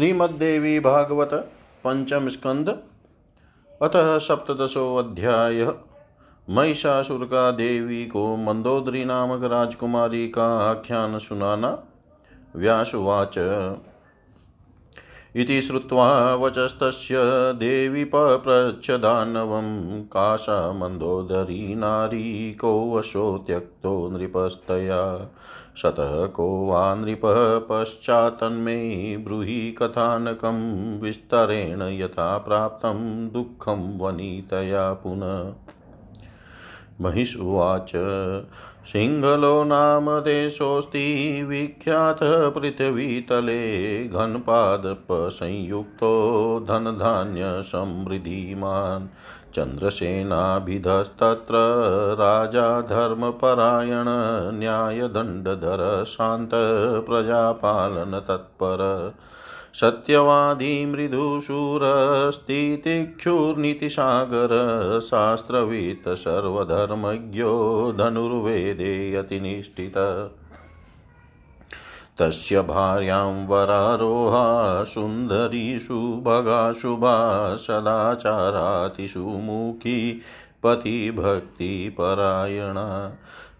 श्रीमद्देवी भागवत पंचम स्कंद, अतः सप्तशो अध्याय। महिषासुर का देवी को मंदोदरी नामक राजकुमारी का आख्यान सुनाना व्यासुवाच। इति श्रुत्वा वचस्तस्य देवी पप्रच्छ दानवं काशा मन्दोदरी नारी को वशो त्यक्तो नृपस्तया। शतः को वा नृपः पश्चात्तन्मे ब्रूहि कथानकं विस्तरेण यथा प्राप्तं दुःखं वनितया पुनः। महिष उवाच सिंहलो नाम देशोऽस्ति, विख्यातः पृथिवीतले घनपादपसंयुक्तो धनधान्यसमृद्धिमान्। चन्द्रसेनाभिधस्तत्र राजा धर्मपरायण न्यायदण्डधर शान्त प्रजापालनतत्पर सत्यवादी मृदुशूरस्तितिक्षुर्नीतिसागर शास्त्रवित् सर्वधर्मज्ञो धनुर्वेदे अतिनिष्ठित। तस्य भार्यां वरारोहा सुन्दरीषु भगाशुभा सदाचारातिसुमुखी पतिभक्तिपरायणा।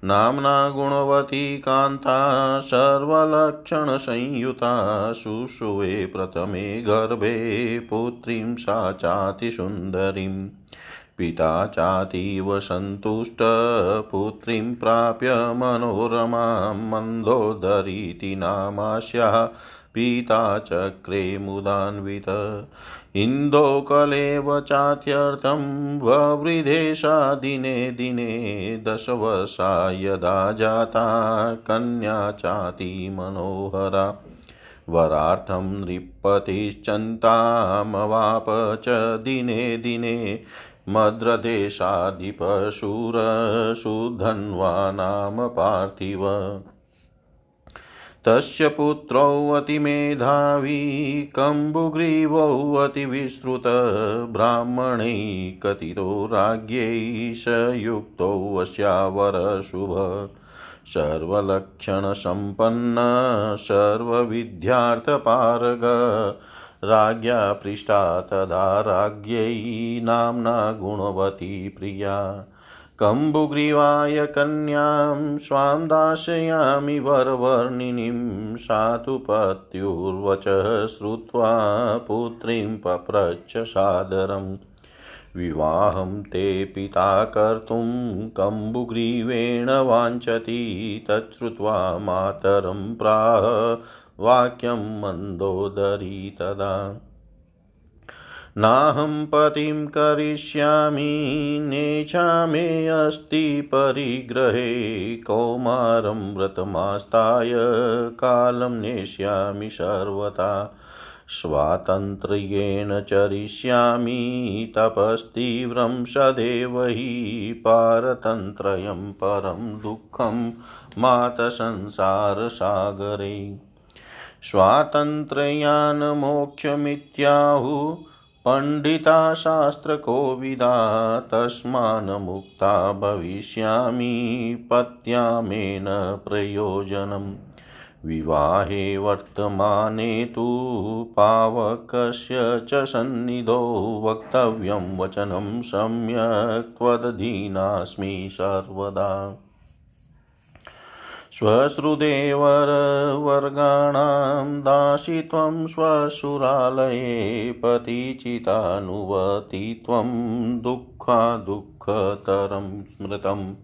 नाम्ना गुणवती कान्ता, सर्वलक्षणसंयुता शुश्रुवे प्रथमे गर्भे पुत्रीं सा चातिसुन्दरीं पिता चातीव सन्तुष्टपुत्रीं प्राप्य मनोरमां मन्दोदरीति नामास्याः पिता चक्रे मुदान्वित। इन्दोकलेव चात्यर्थं ववृधेशा दिने दिने दशवर्षा यदा जाता, कन्या चाति मनोहरा। वरार्थं नृपतिश्चन्तामवाप च दिने दिने मद्रदेशाधिपशूरशुधन्वा पार्थिव तस्य पुत्रौ अतिमेधावी, कम्बुग्रीवौ अतिविश्रुत ब्राह्मणै कथितो राज्ञै स युक्तौ वश्यावरशुभ सर्वलक्षणसम्पन्न, सर्वविद्यार्थपारग राज्ञा पृष्ठा तदा राज्ञै नाम्ना गुणवती प्रिया। कम्बुग्रीवाय कन्यां स्वां दाशयामि वरवर्णिनीं सा तु पत्युर्वचः श्रुत्वा पुत्रीं पप्रच्छ सादरम् विवाहं ते पिता कर्तुं कम्बुग्रीवेण वाञ्छति, तच्छ्रुत्वा मातरं प्राह वाक्यं मन्दोदरी तदा। नाहं पतिं करिष्यामि नेच्छामेऽस्ति परिग्रहे, कौमारं व्रतमास्ताय कालं नेष्यामि सर्वथा। स्वातन्त्र्येण चरिष्यामि, तपस्तीव्रं सदैव हि पारतन्त्रयं परं दुःखं मातसंसारसागरे। स्वातन्त्र्यान्मोक्षमित्याहुः पण्डिता शास्त्रकोविदा तस्मान् मुक्ता भविष्यामि पत्यामेन प्रयोजनम्। विवाहे वर्तमाने तु पावकस्य च सन्निधौ वक्तव्यं वचनं सम्यक् त्वदधीनास्मि सर्वदा। स्वश्रुदेवरवर्गाणां दासित्वं स्वशुरालये पतिचितानुवतित्वं दुःखादुःखतरं स्मृतम्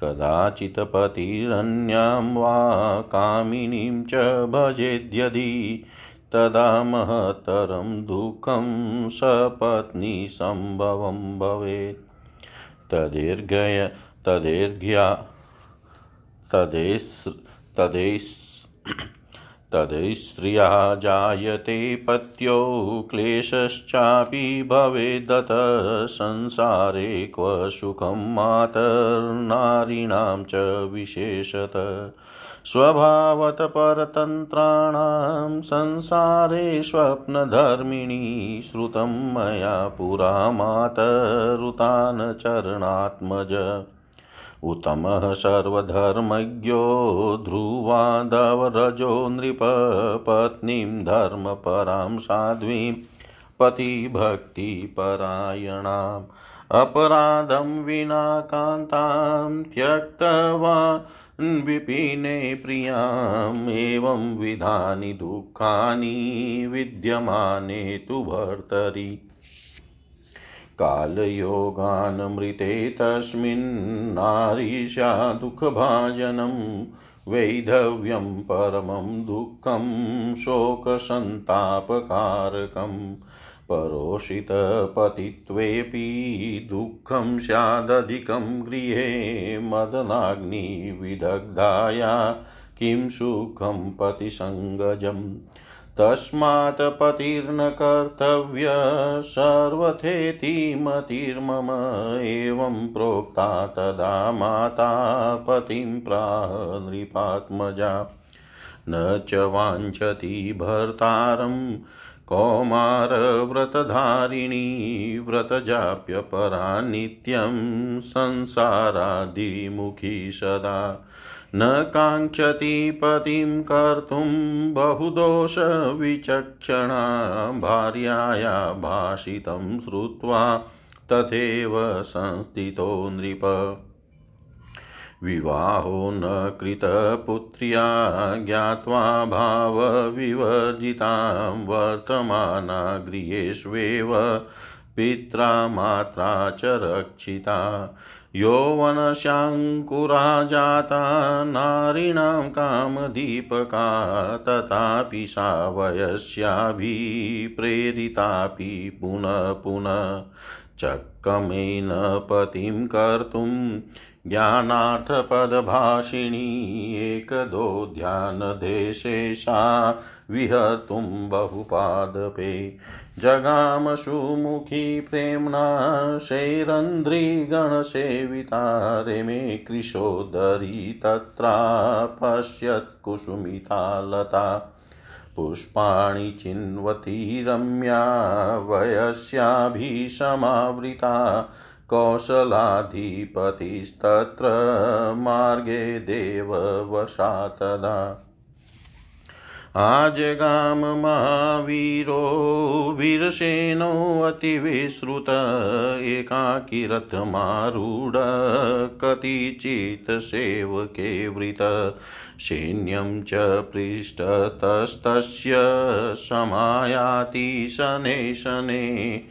कदाचित् पतिरन्यां वा कामिनीं च भजेद्यदि। तदा महत्तरं दुःखं सपत्नीसम्भवं भवेत्। तदीर्घय तदीर्घ्या तदेस् तदेस् तदैश्रिया जायते पत्यो, क्लेशश्चापि भवेदत। संसारे क्व सुखं मातर्नारीणां च विशेषत। स्वभावत परतन्त्राणां संसारे स्वप्नधर्मिणी, श्रुतं मया पुरा मातरुतान् चरणात्मज उत्तमः सर्वधर्मज्ञो ध्रुवादवरजो नृप पत्नीं धर्मपरां साध्वीं पतिभक्तिपरायणाम्। अपराधं विना कान्तां त्यक्तवान् विपिने प्रियाम् एवं विधानि दुःखानि विद्यमाने तु भर्तरि। कालयोगानमृते तस्मिन्नारीशा दुःखभाजनं वैधव्यं परमं दुःखं शोकसन्तापकारकम् परोषितपतित्वेऽपि दुःखं स्यादधिकं गृहे मदनाग्निविदग्धाया किं सुखं पतिसङ्गजम् तस्मात् पतिर्न कर्तव्य सर्वथेति मतिर्मम एवं प्रोक्ता तदा माता पतिं प्राह नृपात्मजा न च वाञ्छति भर्तारं कौमारव्रतधारिणी व्रतजाप्यपरा नित्यं संसारादिमुखी सदा। न काङ्क्षति पतिं कर्तुं बहुदोषविचक्षणा भार्याया भाषितं श्रुत्वा तथैव संस्थितो नृप। विवाहो न कृतपुत्र्या ज्ञात्वा भावविवर्जितां वर्तमाना गृहेष्वेव पित्रा मात्रा च रक्षिता। यौवनशाङ्कुरा जाता नारीणां कामदीपका तथापि सा वयस्याभिप्रेरितापि पुनः पुनः चक्रमेन पतिं कर्तुं ज्ञानार्थपदभाषिणी एकदो ध्यानदेशे सा विहर्तुं बहुपादपे। जगाम सुमुखी प्रेम्णा शैरन्ध्रीगणसेविता रेमे कृशोदरी तत्रा पश्यत् कुसुमिता लता। पुष्पाणि चिन्वती रम्या वयस्याभिसमावृता कौशलाधिपतिस्तत्र मार्गे देववशा तदा आजगाम महावीरो वीरसेनोऽतिविश्रुत एकाकिरथमारूढ कतिचित् सेवके वृत। सैन्यं च पृष्ठतस्तस्य समायाति शने शने।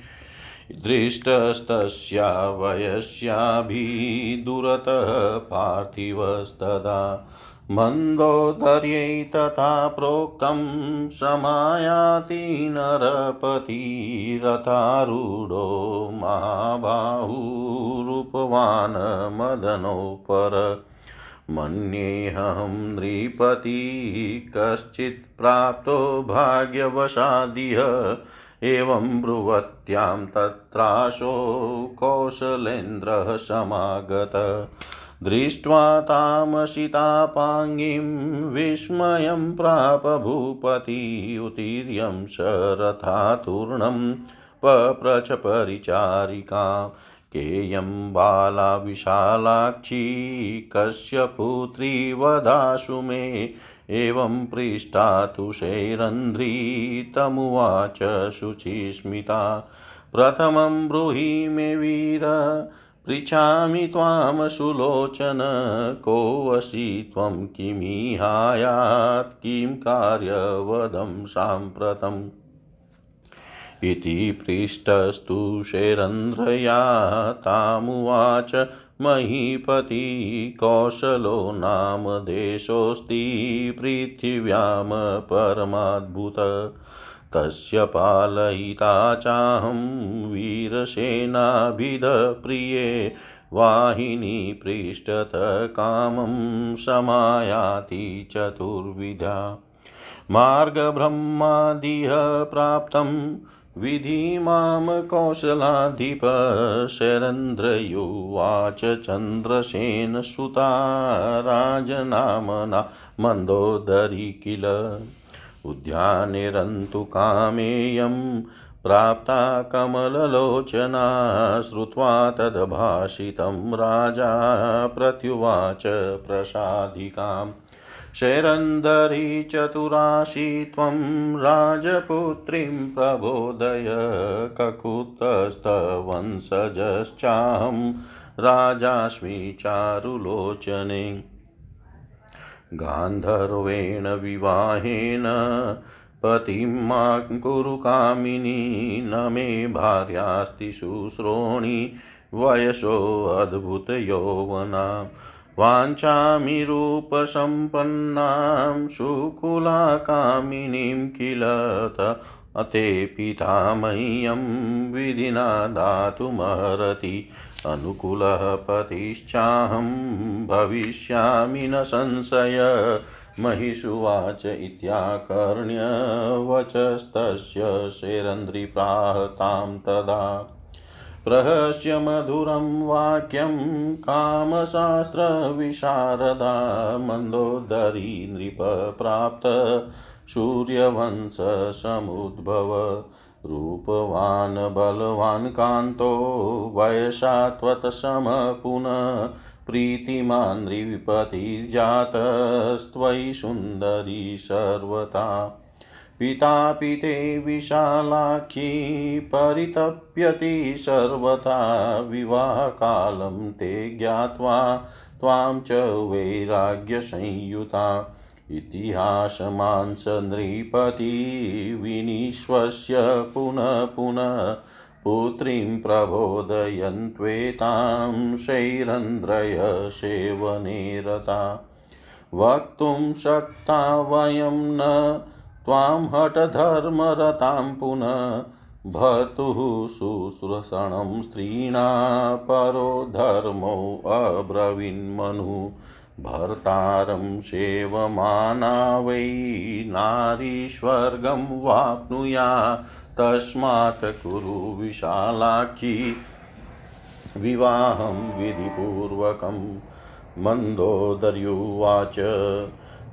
दृष्टस्तस्या वयस्याभिदुरतः पार्थिवस्तदा। मन्दोदर्यै तथा प्रोक्तं समायाति नरपतिरथारूढो महाबाहुरूपवान् मदनोपर मन्येऽहं नृपति कश्चित् प्राप्तो भाग्यवशादिह। एवं ब्रुवत्यां तत्राशो कौशलेन्द्रः समागत। दृष्ट्वा तामसितापाङ्गीं विस्मयं प्राप भूपति उत्तीर्यं शरथातूर्णं पप्रच परिचारिका केयं बाला विशालाक्षी कस्य पुत्री वदाशु मे एवं पृष्टा तु शैरन्ध्री तमुवाच शुचिस्मिता प्रथमं ब्रूहि मे वीर पृच्छामि त्वां सुलोचन कोऽसि त्वं किमिहायात्, किं कार्यवदं साम्प्रतम्। इति पृष्टस्तु शैरन्ध्रया तामुवाच महीपति, कौशलो नाम देशोऽस्ति पृथिव्यां परमाद्भुत। तस्य पालयिता चाहं वीरसेनाभिधप्रिये। वाहिनी पृष्ठत कामं समायाति चतुर्विधा। मार्गब्रह्मादिह प्राप्तं विधि माँ कौशलाधिप शरन्द्रयुवाच चन्द्रसेन सुता राजनामना मन्दोदरी किल। उद्यानेरन्तु कामेयं प्राप्ता कमललोचना श्रुत्वा तद्भाषितं राजा प्रत्युवाच प्रसादिकाम्। शैरन्धरी चतुराशी त्वं राजपुत्रीं प्रबोधय ककुतस्तवंसजश्चाहं राजास्मि चारुलोचने गान्धर्वेण विवाहेन पतिं मा कुरु कामिनी, न मे भार्यास्ति शुश्रोणि वयसोऽद्भुतयौवना वाञ्छामि रूपसम्पन्नां शुकुलाकामिनीं किल अते पिता मह्यं विधिना दातुमर्हति। अनुकूलः पतिश्चाहं भविष्यामि न संशय। महिषुवाच इत्याकर्ण्यवचस्तस्य शैरन्ध्रिप्राहतां तदा। प्रहस्य मधुरं वाक्यं कामशास्त्रविशारदा मन्दोदरी नृपप्राप्त सूर्यवंशसमुद्भव। रूपवान् बलवान् कान्तो वयसा त्वत्समः पुनः प्रीतिमान् नृपतिर्जातस्त्वयि सुन्दरी सर्वथा। पितापि ते विशालाक्षी परितप्यति सर्वथा। विवाहकालं ते ज्ञात्वा त्वां च वैराग्यसंयुता। इतिहासमांस नृपति विनिश्वस्य पुनः पुनः पुत्रीं प्रबोधयन्त्वेतां रता वक्तुं शक्ता वयं न त्वां हठधर्मरतां पुनः भर्तुः शुश्रूषणं स्त्रीणा परो धर्मोऽब्रवीन्मनुः भर्तारं सेवमाना वै नारी स्वर्गं वाप्नुया। तस्मात् कुरु विशालाक्षी विवाहं विधिपूर्वकं मन्दोदर्युवाच।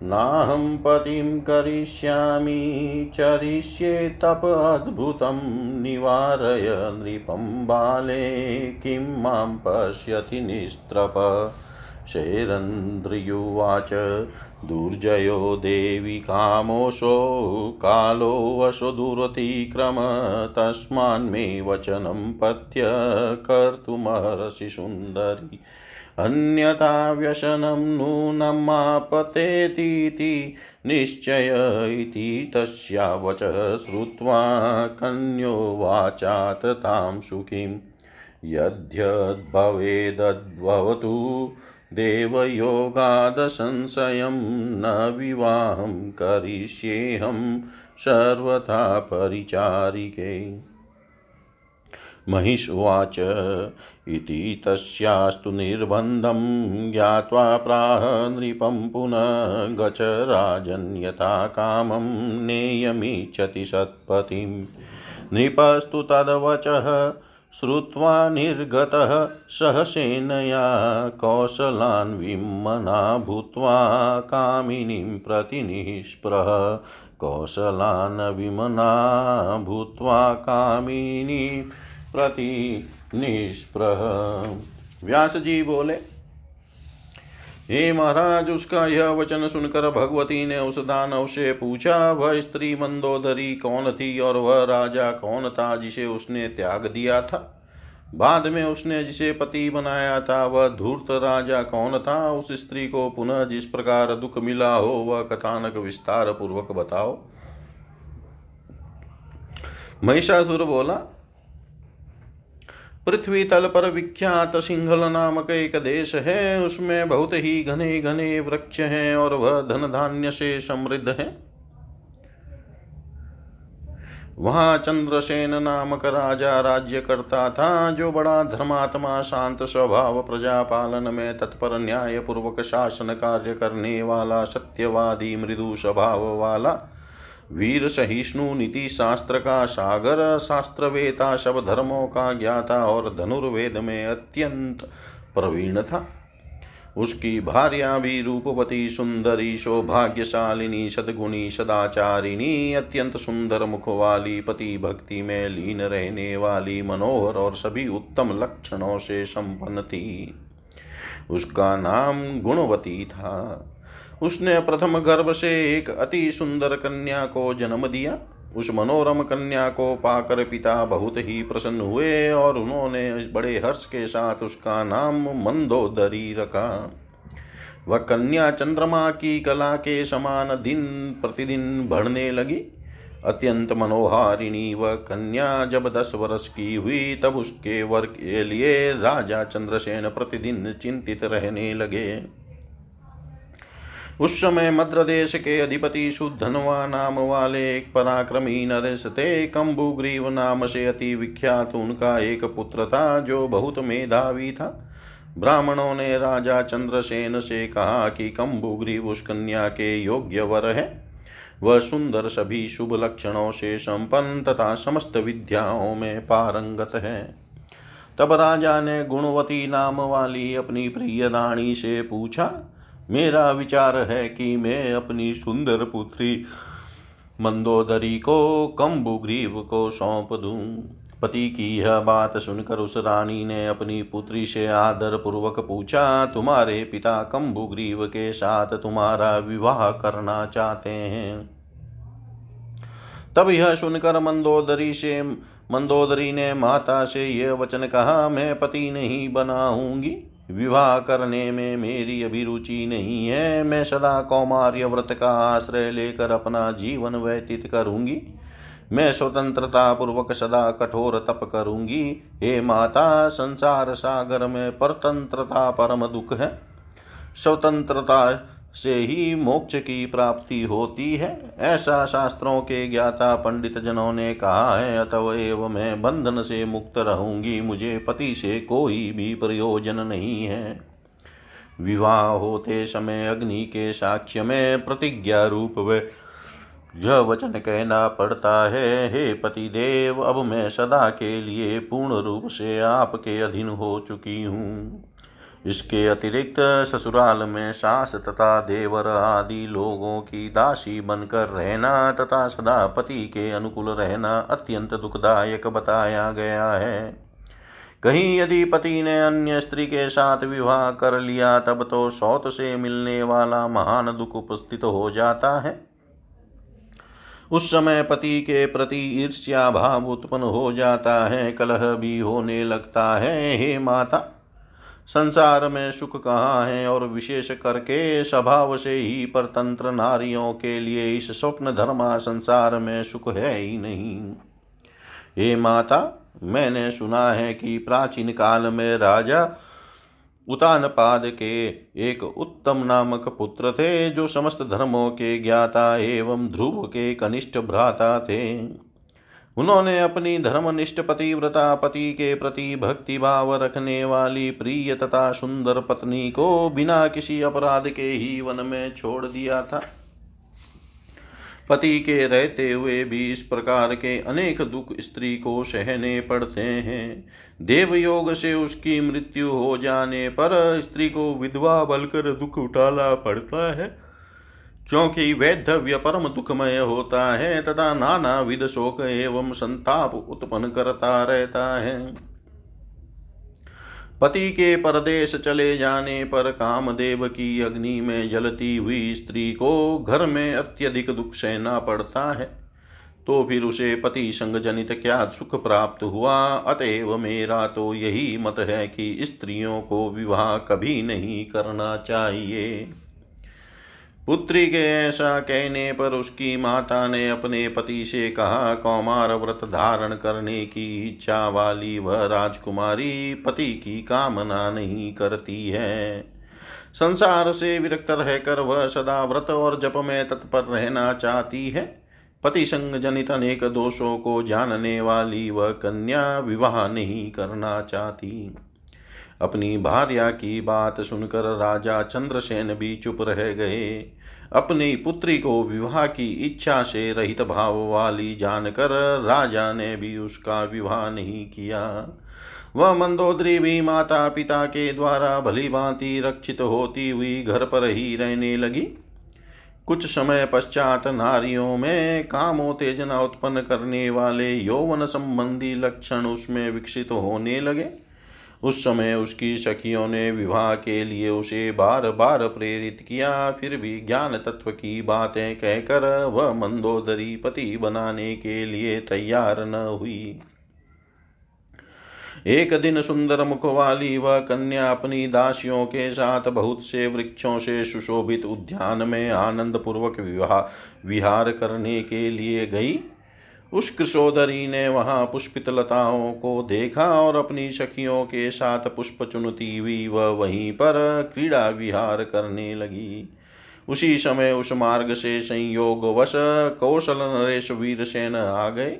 नाहं पतिं करिष्यामि, चरिष्ये तप अद्भुतं, निवारय नृपं बाले, किं माँ पश्यति निस्त्रप शैरन्ध्रियुवाच दुर्जयो देवि कामोषो कालो वशो दुरतिक्रम, तस्मान्मे वचनं पत्य कर्तुमर्हसि सुन्दरी। अन्यथा व्यसनं नूनमापतेतीति निश्चय इति तस्या वचः श्रुत्वा कन्योवाचात् तां सुखीं। यद्यद्भवेदद्भवतु देवयोगादसंशयं न विवाहं करिष्येऽहं सर्वथा परिचारिके। महिष उवाच इति तस्यास्तु निर्बन्धं ज्ञात्वा प्राह नृपं पुनः गच राजन्यथा कामं नेयमिच्छति सत्पतिं नृपस्तु तद्वचः श्रुत्वा निर्गतः सहसेनया कौशलान् विमना भूत्वा कामिनीं प्रति निःस्पृह। कौशलान् विमना भूत्वा कामिनी प्रति व्यास जी बोले हे महाराज, उसका यह वचन सुनकर भगवती ने उस दानव से पूछा, वह स्त्री मंदोदरी कौन थी और वह राजा कौन था जिसे उसने त्याग दिया था? बाद में उसने जिसे पति बनाया था, वह धूर्त राजा कौन था? उस स्त्री को पुनः जिस प्रकार दुख मिला हो, वह कथानक विस्तार पूर्वक बताओ। महिषासुर बोला पृथ्वी तल पर विख्यात सिंहल नामक एक देश है, उसमें बहुत ही घने घने वृक्ष हैं और वह धन धान्य से समृद्ध है। वहाँ चंद्रसेन नामक राजा राज्य करता था, जो बड़ा धर्मात्मा शांत स्वभाव प्रजा पालन में तत्पर न्याय पूर्वक शासन कार्य करने वाला, सत्यवादी मृदु स्वभाव वाला वीर सहिष्णु नीति शास्त्र का सागर शास्त्रवेता सब धर्मों का ज्ञाता और धनुर्वेद में अत्यंत प्रवीण था। उसकी भार्या भी रूपवती सुंदरी, सौभाग्यशालिनी, सदगुणी, सदाचारिणी, अत्यंत सुंदर मुख वाली पति भक्ति में लीन रहने वाली, मनोहर और सभी उत्तम लक्षणों से संपन्न थी। उसका नाम गुणवती था। उसने प्रथम गर्भ से एक अति सुंदर कन्या को जन्म दिया। उस मनोरम कन्या को पाकर पिता बहुत ही प्रसन्न हुए और उन्होंने बड़े हर्ष के साथ उसका नाम मंदोदरी रखा। वह कन्या चंद्रमा की कला के समान दिन प्रतिदिन बढ़ने लगी। अत्यंत मनोहारिणी वह कन्या जब दस वर्ष की हुई, तब उसके वर के लिए राजा चंद्रसेन प्रतिदिन चिंतित रहने लगे। उस समय मद्र देश के अधिपति सुधनवा नाम वाले एक पराक्रमी नरेश थे। कम्बुग्रीव नाम से अति विख्यात उनका एक पुत्र था, जो बहुत मेधावी था। ब्राह्मणों ने राजा चंद्रसेन से कहा कि कम्बुग्रीव उस कन्या के योग्य वर है। वह सुंदर सभी शुभ लक्षणों से संपन्न तथा समस्त विद्याओं में पारंगत है। तब राजा ने गुणवती नाम वाली अपनी प्रिय रानी से पूछा मेरा विचार है कि मैं अपनी सुंदर पुत्री मंदोदरी को कम्बुग्रीव को सौंप दूँ। पति की यह बात सुनकर उस रानी ने अपनी पुत्री से आदर पूर्वक पूछा, तुम्हारे पिता कम्बुग्रीव के साथ तुम्हारा विवाह करना चाहते हैं? तब यह सुनकर मंदोदरी से, मंदोदरी ने माता से यह वचन कहा, मैं पति नहीं बनाऊँगी विवाह करने में मेरी अभिरुचि नहीं है। मैं सदा कौमार्य व्रत का आश्रय लेकर अपना जीवन व्यतीत करूँगी। मैं स्वतंत्रता पूर्वक सदा कठोर तप करूँगी। हे माता, संसार सागर में परतंत्रता परम दुख है। स्वतंत्रता से ही मोक्ष की प्राप्ति होती है। ऐसा शास्त्रों के ज्ञाता पंडित जनों ने कहा है अतएव मैं बंधन से मुक्त रहूँगी, मुझे पति से कोई भी प्रयोजन नहीं है। विवाह होते समय अग्नि के साक्ष्य में प्रतिज्ञा रूप व यह वचन कहना पड़ता है, हे पति देव अब मैं सदा के लिए पूर्ण रूप से आपके अधीन हो चुकी हूँ। इसके अतिरिक्त ससुराल में सास तथा देवर आदि लोगों की दासी बनकर रहना तथा सदा पति के अनुकूल रहना अत्यंत दुखदायक बताया गया है। कहीं यदि पति ने अन्य स्त्री के साथ विवाह कर लिया, तब तो सौत से मिलने वाला महान दुख उपस्थित हो जाता है। उस समय पति के प्रति ईर्ष्या भाव उत्पन्न हो जाता है, कलह भी होने लगता है, हे माता संसार में सुख कहाँ है? और विशेष करके स्वभाव से ही परतंत्र नारियों के लिए इस स्वप्न धर्मा संसार में सुख है ही नहीं। हे माता, मैंने सुना है कि प्राचीन काल में राजा उतानपाद के एक उत्तम नामक पुत्र थे, जो समस्त धर्मों के ज्ञाता एवं ध्रुव के कनिष्ठ भ्राता थे। उन्होंने अपनी धर्मनिष्ठ पतिव्रता पति के प्रति भक्ति भाव रखने वाली प्रिय तथा सुंदर पत्नी को बिना किसी अपराध के ही वन में छोड़ दिया था। पति के रहते हुए भी इस प्रकार के अनेक दुख स्त्री को सहने पड़ते हैं। देवयोग से उसकी मृत्यु हो जाने पर स्त्री को विधवा बलकर दुख उठाना पड़ता है। क्योंकि वैधव्य परम दुखमय होता है तथा नाना विध शोक एवं संताप उत्पन्न करता रहता है। पति के परदेश चले जाने पर कामदेव की अग्नि में जलती हुई स्त्री को घर में अत्यधिक दुख सहना पड़ता है। तो फिर उसे पति संग जनित क्या सुख प्राप्त हुआ? अतएव मेरा तो यही मत है कि स्त्रियों को विवाह कभी नहीं करना चाहिए। पुत्री के ऐसा कहने पर उसकी माता ने अपने पति से कहा, कौमार व्रत धारण करने की इच्छा वाली वह राजकुमारी पति की कामना नहीं करती है। संसार से विरक्त रहकर वह सदा व्रत और जप में तत्पर रहना चाहती है। पति संग जनित अनेक दोषों को जानने वाली वह वा कन्या विवाह नहीं करना चाहती। अपनी भार्या की बात सुनकर राजा चंद्रसेन भी चुप रह गए। अपनी पुत्री को विवाह की इच्छा से रहित भाव वाली जानकर राजा ने भी उसका विवाह नहीं किया। वह मंदोदरी भी माता पिता के द्वारा भली भांति रक्षित होती हुई घर पर ही रहने लगी। कुछ समय पश्चात नारियों में कामोत्तेजना उत्पन्न करने वाले यौवन संबंधी लक्षण उसमें विकसित होने लगे। उस समय उसकी सखियों ने विवाह के लिए उसे बार बार प्रेरित किया। फिर भी ज्ञान तत्व की बातें कहकर वह मंदोदरी पति बनाने के लिए तैयार न हुई। एक दिन सुंदर मुख वाली वह कन्या अपनी दासियों के साथ बहुत से वृक्षों से सुशोभित उद्यान में आनंद पूर्वक विवाह विहार करने के लिए गई। उस कृषोदरी ने वहाँ पुष्पित लताओं को देखा और अपनी सखियों के साथ पुष्प चुनती हुई वह वहीं पर क्रीड़ा विहार करने लगी। उसी समय उस मार्ग से संयोग वश कौशल नरेश वीर सेन आ गए।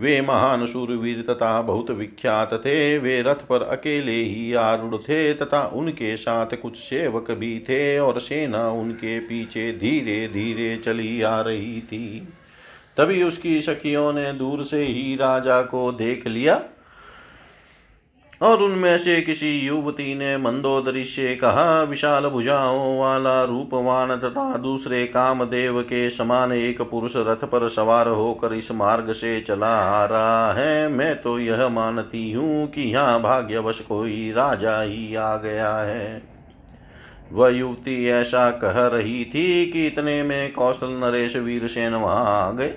वे महान सूरवीर तथा बहुत विख्यात थे। वे रथ पर अकेले ही आरूढ़ थे तथा उनके साथ कुछ सेवक भी थे और सेना उनके पीछे धीरे धीरे चली आ रही थी। तभी उसकी सखियों ने दूर से ही राजा को देख लिया। और उनमें से किसी युवती ने मंदोदरी से कहा, विशाल भुजाओं वाला रूपवान तथा दूसरे कामदेव के समान एक पुरुष रथ पर सवार होकर इस मार्ग से चला आ रहा है। मैं तो यह मानती हूँ कि यहाँ भाग्यवश कोई राजा ही आ गया है। वह युवती ऐसा कह रही थी कि इतने में कौशल नरेश वीरसेन वहाँ आ गए।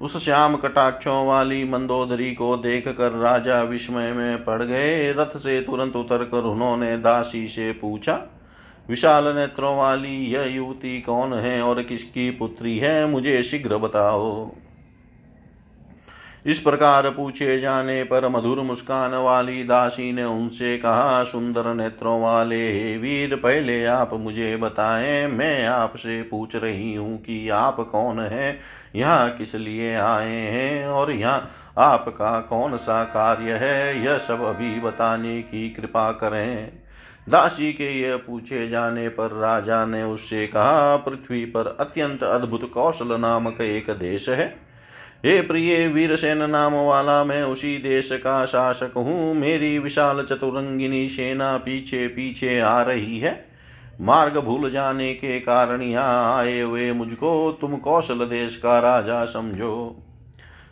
उस श्याम कटाक्षों वाली मंदोदरी को देख कर राजा विस्मय में पड़ गए। रथ से तुरंत उतर कर उन्होंने दासी से पूछा, विशाल नेत्रों वाली यह युवती कौन है और किसकी पुत्री है, मुझे शीघ्र बताओ। इस प्रकार पूछे जाने पर मधुर मुस्कान वाली दासी ने उनसे कहा, सुंदर नेत्रों वाले वीर, पहले आप मुझे बताएँ, मैं आपसे पूछ रही हूँ कि आप कौन हैं, यहाँ किस लिए आए हैं, और यहाँ आपका कौन सा कार्य है, यह सब अभी बताने की कृपा करें। दासी के यह पूछे जाने पर राजा ने उससे कहा, पृथ्वी पर अत्यंत अद्भुत कौशल नामक एक देश है। हे प्रिय वीरसेन नाम वाला मैं उसी देश का शासक हूँ। मेरी विशाल चतुरंगिनी सेना पीछे पीछे आ रही है। मार्ग भूल जाने के कारण यहाँ आए हुए मुझको तुम कौशल देश का राजा समझो।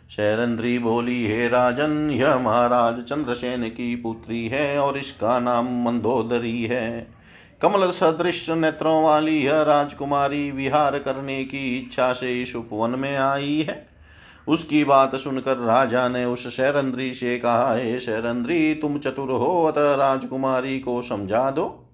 शैरंद्री बोली, हे राजन, यह महाराज चंद्रसेन की पुत्री है और इसका नाम मंदोदरी है। कमल सदृश नेत्रों वाली यह राजकुमारी विहार करने की इच्छा से इस उपवन में आई है। उसकी बात सुनकर राजा ने उस शैरंद्री से कहा, हे शैरंद्री, तुम चतुर हो, अतः राजकुमारी को समझा दो।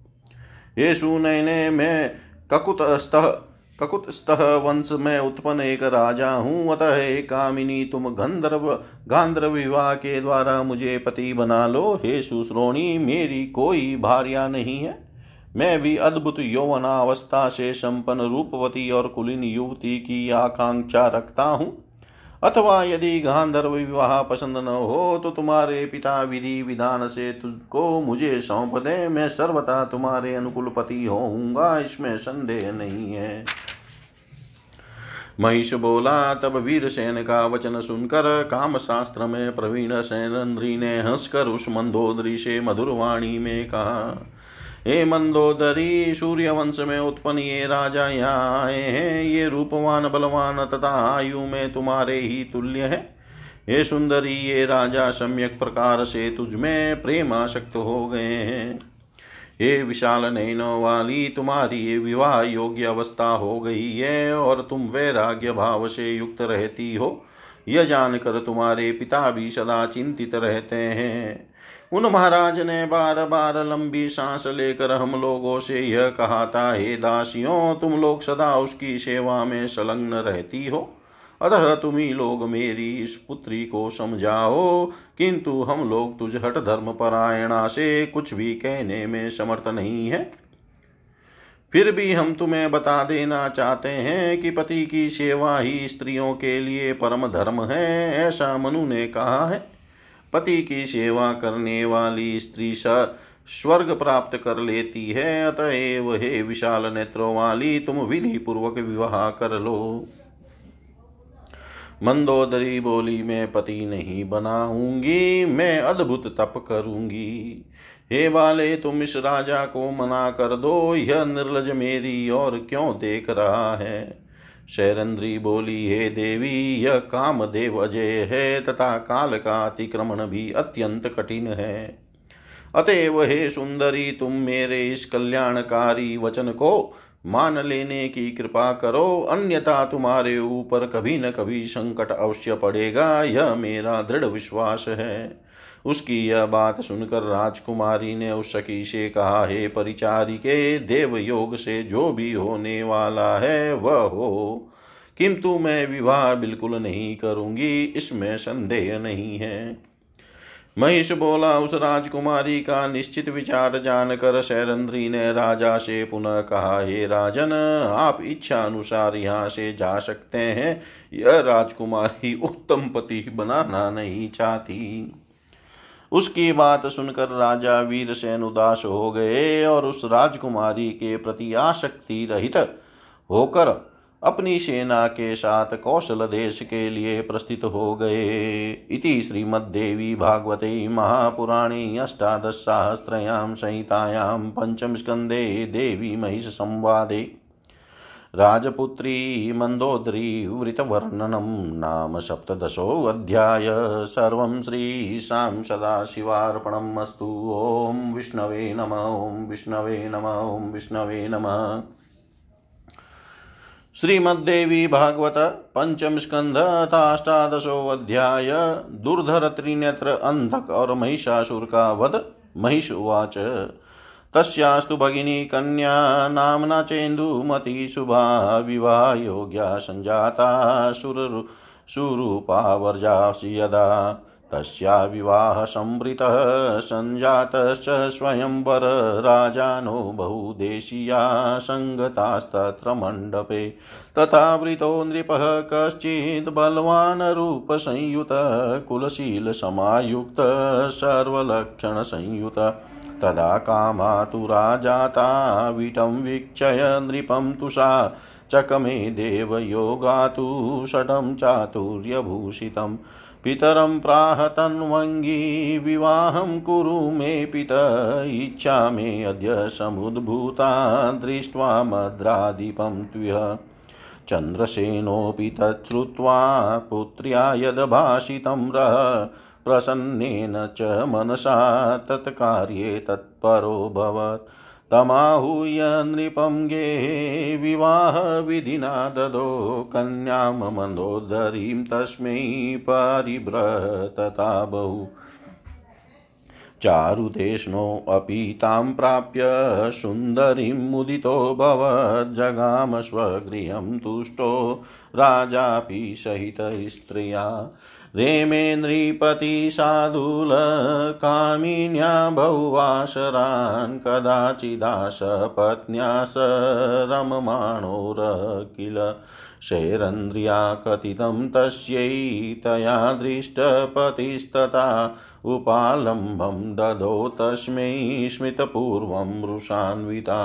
ये सुनैने मैं ककुत स्तः ककुत स्तः वंश में उत्पन्न एक राजा हूँ। अतः हे कामिनी, तुम गंधर्व, गांधर्व विवाह के द्वारा मुझे पति बना लो। हे सुश्रोणी, मेरी कोई भार्या नहीं है। मैं भी अद्भुत यौवनावस्था से संपन्न रूपवती और कुलीन युवती की आकांक्षा रखता हूँ। अथवा यदि गांधर्व विवाह पसंद न हो तो तुम्हारे पिता विधि विधान से तुझको मुझे सौंप दे। मैं सर्वथा तुम्हारे अनुकूल पति होऊँगा, इसमें संदेह नहीं है। महिष बोला, तब वीर सेन का वचन सुनकर काम शास्त्र में प्रवीण सेनेन्द्री ने हंसकर उस मंदोदरी से मधुरवाणी में कहा हे मंदोदरी सूर्य वंश में उत्पन्न ये राजा यहाँ आए हैं। ये रूपवान, बलवान तथा आयु में तुम्हारे ही तुल्य है। हे सुंदरी, ये राजा सम्यक प्रकार से तुझमें प्रेमाशक्त हो गए हैं। हे विशाल नैनो वाली, तुम्हारी विवाह योग्य अवस्था हो गई है और तुम वैराग्य भाव से युक्त रहती हो। यह जानकर तुम्हारे पिता भी सदा चिंतित रहते हैं। उन महाराज ने बार बार लंबी सांस लेकर हम लोगों से यह कहा था, हे दासियों, तुम लोग सदा उसकी सेवा में संलग्न रहती हो। अतः तुम ही लोग मेरी इस पुत्री को समझाओ। किंतु हम लोग तुझ हट धर्म परायणा से कुछ भी कहने में समर्थ नहीं है। फिर भी हम तुम्हें बता देना चाहते हैं कि पति की सेवा ही स्त्रियों के लिए परम धर्म है, ऐसा मनु ने कहा है। पति की सेवा करने वाली स्त्री स्वर्ग प्राप्त कर लेती है, अतएव हे विशाल नेत्रों वाली, तुम विधि पूर्वक विवाह कर लो। मंदोदरी बोली, मैं पति नहीं बनाऊँगी, मैं अद्भुत तप करूँगी। हे वाले, तुम इस राजा को मना कर दो, यह निर्लज मेरी और क्यों देख रहा है? शैरंद्री बोली, हे देवी, यह काम देव अजय है, तथा काल का अतिक्रमण भी अत्यंत कठिन है। अतएव हे सुंदरी, तुम मेरे इस कल्याणकारी वचन को मान लेने की कृपा करो, अन्यथा तुम्हारे ऊपर कभी न कभी संकट अवश्य पड़ेगा, यह मेरा दृढ़ विश्वास है। उसकी यह बात सुनकर राजकुमारी ने उस सखी से कहा, हे परिचारी के देव योग से जो भी होने वाला है, वह हो। किंतु मैं विवाह बिल्कुल नहीं करूँगी, इसमें संदेह नहीं है। महिष बोला, उस राजकुमारी का निश्चित विचार जानकर शैरंद्री ने राजा से पुनः कहा, हे राजन, आप इच्छा अनुसार यहाँ से जा सकते हैं। यह राजकुमारी उत्तम पति बनाना नहीं चाहती। उसकी बात सुनकर राजा वीरसेन उदास हो गए और उस राजकुमारी के प्रति आसक्ति रहित होकर अपनी सेना के साथ कौशल देश के लिए प्रस्थित हो गए। इति श्रीमद्देवी भागवते महापुराणे अष्टादशसहस्रयां संहितायां पंचमस्कन्धे देवी महिषसंवादे राजपुत्री मन्दोदरी वृतवर्णनं नाम सप्तदशोऽध्याय। सर्वं श्रीशां सदाशिवार्पणम् अस्तु। ॐ विष्णवे नम, ॐ विष्णवे नम, ॐ विष्णवे नमः। श्रीमद्देवी भागवत पंचम स्कंध अध्याय दुर्धर त्रिनेत्र अंधक और महिषासुर का वध महिष उवाच तस्यास्तु भगिनी कन्या, नाम्ना चेन्दुमती शुभा विवाहयोग्या सञ्जाता सुर सुरूपावर्जासि यदा तस्या विवाहसंवृतः सञ्जातश्च स्वयंवर राजानो बहुदेशीया सङ्गतास्तत्र मण्डपे। तथा वृतो नृपः कश्चित् बलवान् रूपसंयुत कुलशीलसमायुक्त सर्वलक्षणसंयुत तदा कामातुरा जाता विटं वीक्षय नृपं तुषा चकमे देवयोगातु षडं चातुर्यभूषितं। पितरं प्राह तन्वङ्गी विवाहं कुरु मे पित, इच्छा मे अद्य समुद्भूता दृष्ट्वा मद्रादीपं त्वः चन्द्रसेनोऽपि तच्छ्रुत्वा पुत्र्या यद्भाषितं रः प्रसन्नेन च मनसा तत्कार्ये तत्परोऽभवत् तमाहूय नृपं गे विवाहविधिना ददो कन्यां मन्दोदरीं तस्मै परिभ्रतता बहु। चारुतेष्णोऽपि तां प्राप्य सुन्दरीं मुदितो भवज्जगाम स्वगृहं तुष्टो राजापि सहितस्त्रिया रेमे नृपतिसाधुलकामिन्या बहुवासरान् कदाचिदाशपत्न्या स रममाणोरकिल शैरन्द्रिया कथितं तस्यै तया दृष्टपतिस्तथा उपालम्बं ददौ तस्मै स्मितपूर्वं रुषान्विता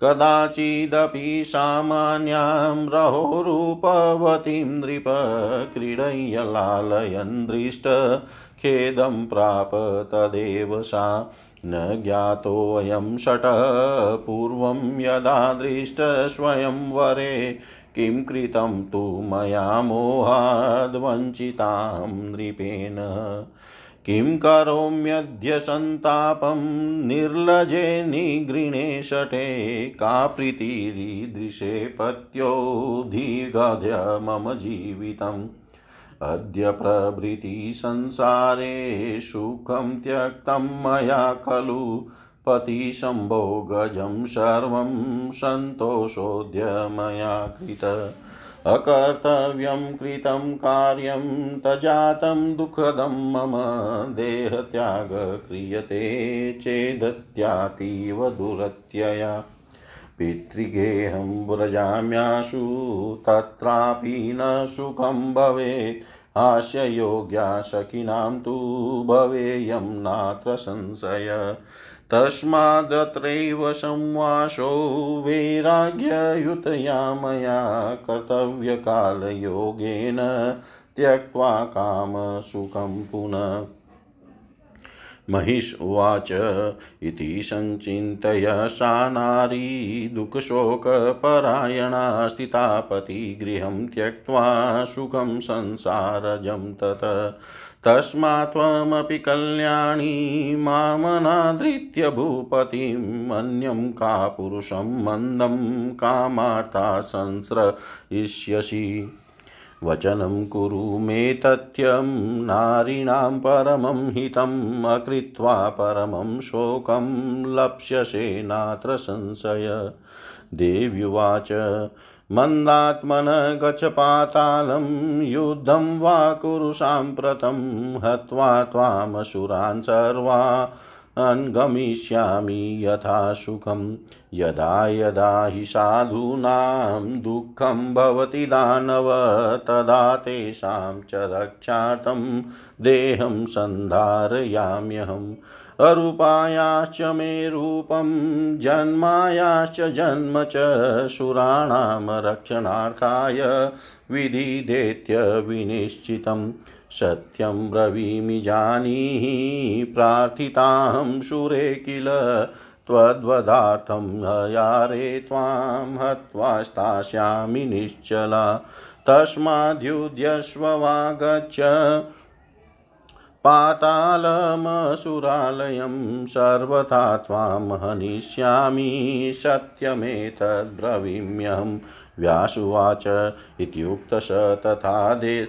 कदाचिदपि सामान्यां रहोरूपवतीं नृप क्रीडय्य लालयन् दृष्ट खेदं प्राप तदेव सा। न ज्ञातोऽयं षटः पूर्वं यदा दृष्ट स्वयंवरे किं कृतं तु मया मोहाद्वञ्चितां नृपेण किं करोम्यद्य सन्तापं निर्लजे निगृणे शटे का प्रीतिरीदृशे पत्योऽधिगध्य मम जीवितम्। अद्य प्रभृति संसारे सुखं त्यक्तं मया खलु। पतिसम्भोगजं सर्वं सन्तोषोऽद्य मया कृत। अकर्तव्यं कृतं कार्यं तजातं दुःखदं मम देहत्याग क्रियते चेदत्यातीव दुरत्यया। पितृगेहं व्रजाम्याशु, तत्रापि न सुखं भवेत्। हास्ययोग्या सखिनां तु भवेयं नात्र संशय। तस्मादत्रैव संवासो वैराग्ययुतया मया कर्तव्यकालयोगेन त्यक्त्वा कामसुखं पुनः। महिष उवाच इति सञ्चिन्तय सा नारी दुःखशोकपरायणा स्थितापतिगृहं त्यक्त्वा सुखं संसारजं तत्। तस्मात् त्वमपि कल्याणी मामनादृत्य भूपतिम् अन्यं का पुरुषं मन्दं कामार्था संस्रयिष्यसि वचनं कुरु मे तथ्यं नारीणां परमं हितम् अकृत्वा परमं शोकं लप्स्यसे नात्र संशय। देव्युवाच मन्दात्मन गच पातालं युद्धं वा कुरु साम्प्रतं हत्वा त्वामसुरान् सर्वान् गमिष्यामि यथा सुखम् यदा यदा हि साधूनां दुःखं भवति दानव, तदा तेषां च रक्षार्थं देहं सन्धारयाम्यहम्। अरूपायाश्च मे रूपं, जन्मायाश्च जन्म च सुराणां रक्षणार्थाय विधिदेत्य विनिश्चितम् सत्यं ब्रवीमि जानीहि, प्रार्थिताहं सुरे किल त्वद्वदार्थं हयारे त्वां हत्वा स्थास्यामि निश्चला। तस्माद्युध्यस्व वा पातालमसुरालयं सर्वथा त्वां हनिष्यामि सत्यमेतद्ब्रवीम्यहं। व्यासुवाच, इत्युक्तश तथा दे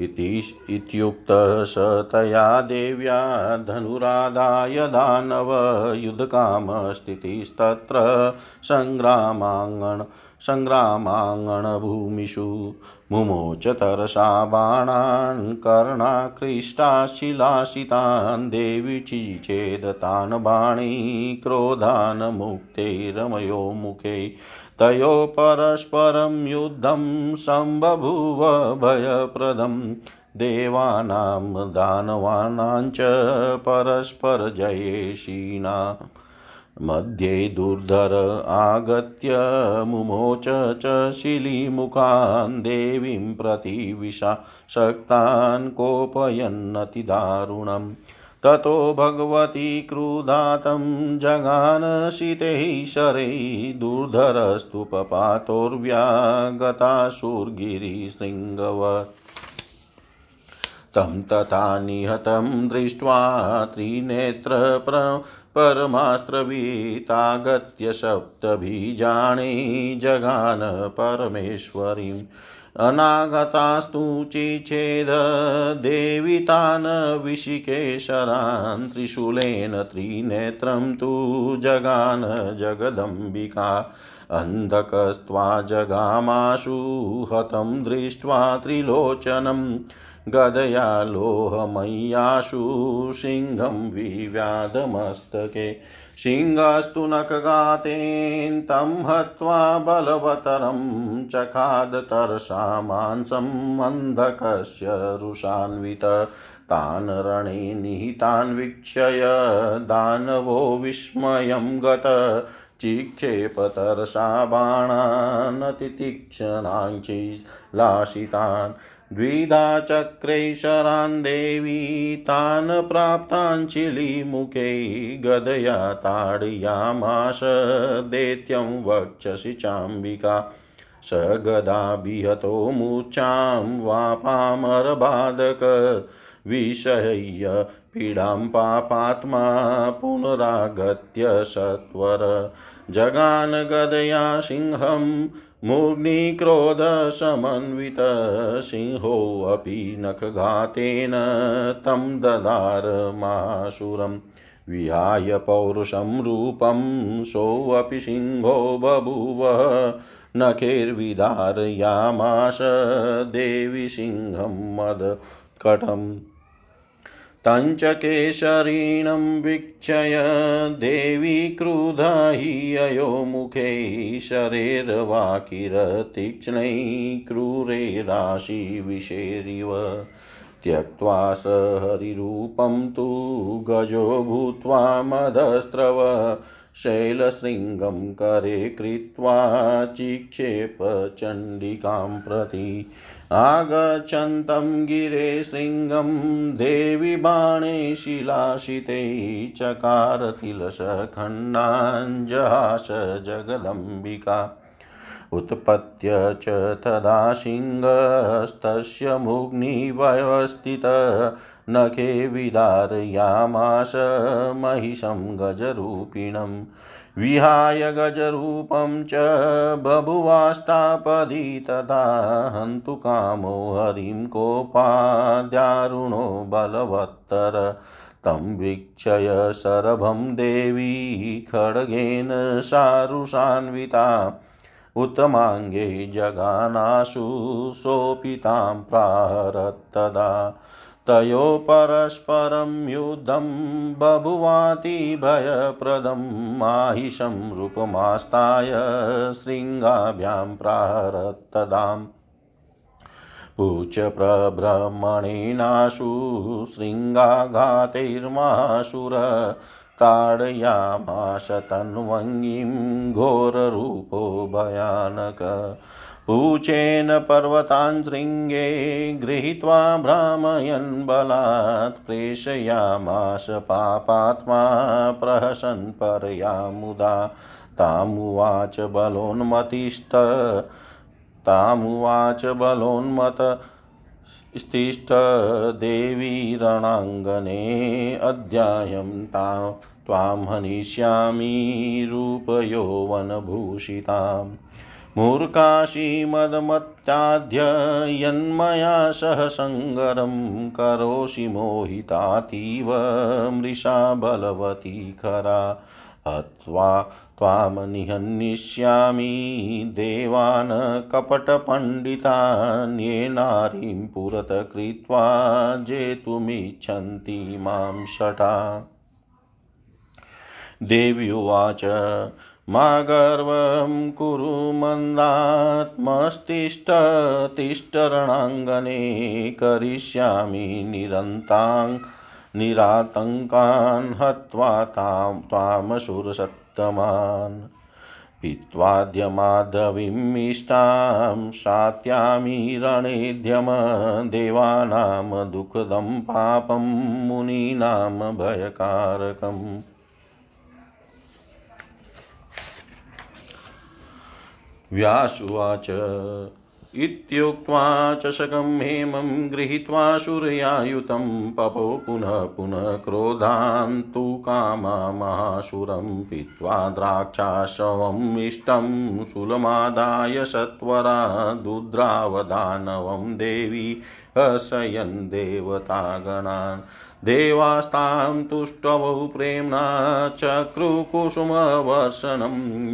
इत्युक्तः स तया देव्या धनुरादाय दानवयुधकामस्थितिस्तत्र सङ्ग्रामाङ्गण सङ्ग्रामाङ्गणभूमिषु मुमोच तरसा बाणान् कर्णाकृष्टाशिलाशितान् देवि चिचेदतान् बाणी क्रोधान् मुक्ते रमयो मुखे। तयो परस्परं युद्धं सम्बभूव भयप्रदं। देवानां दानवानां च परस्परजयेशिना मध्ये दुर्धर आगत्य मुमोच च शिलीमुखान् देवीं प्रति विषाशक्तान् कोपयन्नतिदारुणम् ततो भगवती क्रुधातं जगानशितैः शरैः दुर्धरस्तुपपातोर्व्यागतासुर्गिरिशृङ्गवत् तं तथा निहतं दृष्ट्वा त्रिनेत्र परमास्त्रवीतागत्य सप्तबीजाणि जगान परमेश्वरीम् अनागतास्तु चिचेद देवि तान् विशिकेशरान् त्रिशूलेन त्रिनेत्रं तु जगान जगदम्बिका। अन्धकस्त्वा जगामाशु हतं दृष्ट्वा त्रिलोचनम् गदया लोहमय्याशु सिंहं विव्याधमस्तके सिंहस्तु नखगातेन तं हत्वा बलवतरं चखादतरसा मांसम् अन्धकस्य रुषान्वित। तान् रणे निहितान् वीक्षय दानवो विस्मयं गत। चिक्षेपतरसा बाणानतितीक्ष्णाञ्चिलाशितान् द्विधा चक्रैशरान् देवी तान् प्राप्ताञ्चिलीमुखे गदया ताडयामाश दैत्यं वक्षसि चाम्बिका। स गदाभिहतो मूर्च्छां वापामरबाधक विषय्य पीडां पापात्मा पुनरागत्य सत्वर। जगान गदया सिंहं मूर्ध्निक्रोधसमन्वितसिंहोऽपि नखघातेन तं ददारमासुरम् विहाय पौरुषं रूपं सोऽपि सिंहो बभूव नखैर्विदारयामाश देवि सिंहं मदकटम् तञ्च केशरीणं वीक्षय देवी क्रुधा हि अयो मुखे शरेर्वाकिरतीक्ष्णैः क्रूरे राशिविशेरिव त्यक्त्वा स हरिरूपं तु गजो भूत्वा मदस्रव शैलशृङ्गं करे कृत्वा चिक्षेपचण्डिकां प्रति आगच्छन्तं गिरे शृङ्गं देवि बाणे शिलाशिते चकारतिलसखण्डाञ्जहास जगदम्बिका उत्पत्य च तदा सिंहस्तस्य मुग्निव्यवस्थित नखे विदारयामास महिषं गजरूपिणम्। विहाय गजरूपं च बभुवाष्टापदी तदा हन्तु कामो हरिं कोपाद्यारुणो बलवत्तर। तं वीक्षय शरभं देवी खड्गेन सारुषान्विता। उत्तमाङ्गे जगानाशु सोऽपितां प्राहरत्तदा तयो परस्परं युद्धं बभुवाति भयप्रदं माहिषं रूपमास्ताय शृङ्गाभ्यां प्राहरत्तदाम् पूच प्रभ्रमणेनाशु शृङ्गाघातैर्माशुर ताडयामाश तन्वङ्गिं घोररूपो भयानक। पूचेन पर्वतान् शृङ्गे गृहीत्वा भ्रामयन् बलात् प्रेषयामाश पापात्मा प्रहसन् परया मुदा तामुवाच बलोन्मतिष्ठ तामुवाच बलोन्मत स्तिष्ठ देवी रणाङ्गने अध्यायं ता त्वां हनिष्यामि रूपयौवनभूषिताम्। मूर्खाशीमदमत्याद्य यन्मया सह सङ्गरं करोषि मोहितातीव मृषा बलवती खरा। हत्वा त्वां निहन्यिष्यामि देवान् कपटपण्डितान् ये नारीं पुरतकृत्वा जेतुमिच्छन्ति माँ शटा देव्युवाच मा गर्वं कुरु मन्दात्मस्तिष्ठतिष्ठरणाङ्गने करिष्यामि निरन्ताङ् निरातङ्कान् हत्वा तां त्वामसुरसत्तमान् पीत्वाद्यमाधवीमिष्टां सात्यामि रणेध्यम देवानां दुःखदं पापं, मुनीनां भयकारकम्। व्यासुवाच। इत्युक्त्वा चषकं हेमं गृहीत्वा सूर्यायुतं पपो पुनः पुनः क्रोधान्तु कामा महासुरं पीत्वा द्राक्षाशवम् इष्टं शूलमादाय सत्वरा दुद्रावदानवं देवी हसयन् देवतागणान्। देवास्तां तुष्टवौ प्रेम्णा चक्रुकुसुमवर्षणं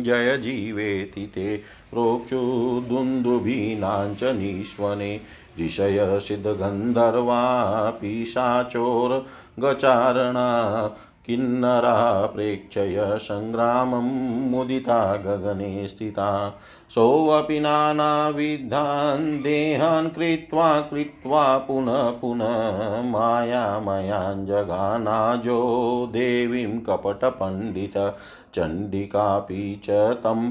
जय जीवेति ते प्रोक्षुदुन्दुभीनाञ्चनीश्वने ऋषयसिद्धगन्धर्वा पिशाचोर्गचारणा किन्नरा प्रेक्षय सङ्ग्रामं मुदिता गगने स्थिता। सोऽपि नानाविधान् देहान् कृत्वा कृत्वा पुनः पुनः मायामयान् जगानाजो देवीं कपटपण्डित चण्डिकापि च तं